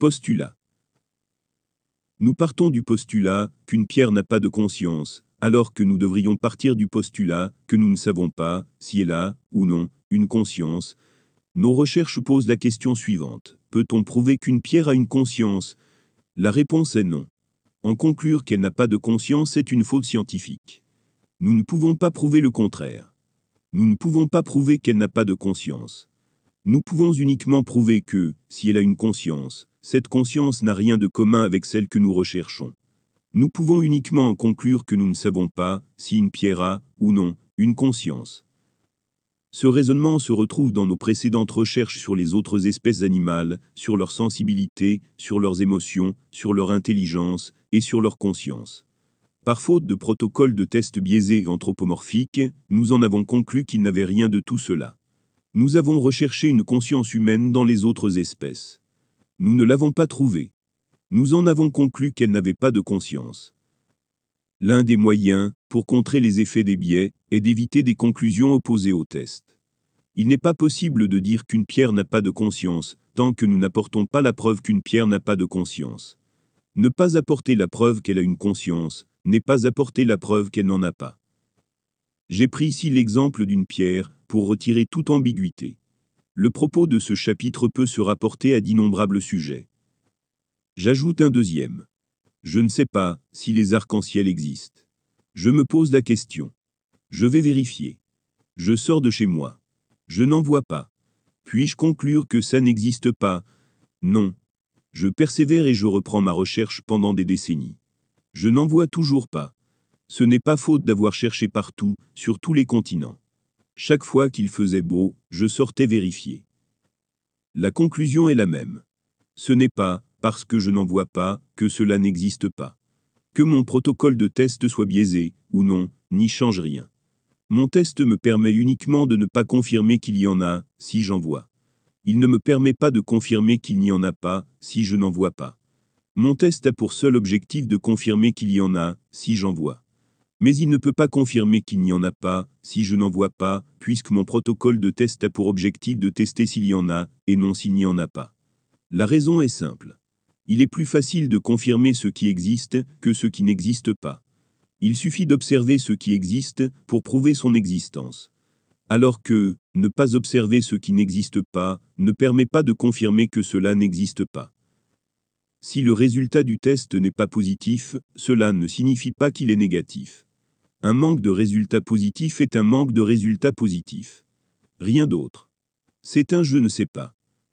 Postulat. Nous partons du postulat qu'une pierre n'a pas de conscience, alors que nous devrions partir du postulat que nous ne savons pas si elle a, ou non, une conscience. Nos recherches posent la question suivante. Peut-on prouver qu'une pierre a une conscience? La réponse est non. En conclure qu'elle n'a pas de conscience est une faute scientifique. Nous ne pouvons pas prouver le contraire. Nous ne pouvons pas prouver qu'elle n'a pas de conscience. Nous pouvons uniquement prouver que, si elle a une conscience, cette conscience n'a rien de commun avec celle que nous recherchons. Nous pouvons uniquement en conclure que nous ne savons pas si une pierre a, ou non, une conscience. Ce raisonnement se retrouve dans nos précédentes recherches sur les autres espèces animales, sur leur sensibilité, sur leurs émotions, sur leur intelligence et sur leur conscience. Par faute de protocole de tests biaisés et anthropomorphiques, nous en avons conclu qu'il n'avait rien de tout cela. Nous avons recherché une conscience humaine dans les autres espèces. Nous ne l'avons pas trouvée. Nous en avons conclu qu'elle n'avait pas de conscience. L'un des moyens, pour contrer les effets des biais, est d'éviter des conclusions opposées au test. Il n'est pas possible de dire qu'une pierre n'a pas de conscience, tant que nous n'apportons pas la preuve qu'une pierre n'a pas de conscience. Ne pas apporter la preuve qu'elle a une conscience, n'est pas apporter la preuve qu'elle n'en a pas. J'ai pris ici l'exemple d'une pierre, pour retirer toute ambiguïté. Le propos de ce chapitre peut se rapporter à d'innombrables sujets. J'ajoute un deuxième. Je ne sais pas si les arcs-en-ciel existent. Je me pose la question. Je vais vérifier. Je sors de chez moi. Je n'en vois pas. Puis-je conclure que ça n'existe pas? Non. Je persévère et je reprends ma recherche pendant des décennies. Je n'en vois toujours pas. Ce n'est pas faute d'avoir cherché partout, sur tous les continents. Chaque fois qu'il faisait beau, je sortais vérifier. La conclusion est la même. Ce n'est pas, parce que je n'en vois pas, que cela n'existe pas. Que mon protocole de test soit biaisé, ou non, n'y change rien. Mon test me permet uniquement de ne pas confirmer qu'il y en a, si j'en vois. Il ne me permet pas de confirmer qu'il n'y en a pas, si je n'en vois pas. Mon test a pour seul objectif de confirmer qu'il y en a, si j'en vois mais il ne peut pas confirmer qu'il n'y en a pas, si je n'en vois pas, puisque mon protocole de test a pour objectif de tester s'il y en a, et non s'il n'y en a pas. La raison est simple. Il est plus facile de confirmer ce qui existe que ce qui n'existe pas. Il suffit d'observer ce qui existe pour prouver son existence. Alors que, ne pas observer ce qui n'existe pas, ne permet pas de confirmer que cela n'existe pas. Si le résultat du test n'est pas positif, cela ne signifie pas qu'il est négatif. Un manque de résultats positifs est un manque de résultats positifs. Rien d'autre. C'est un je ne sais pas.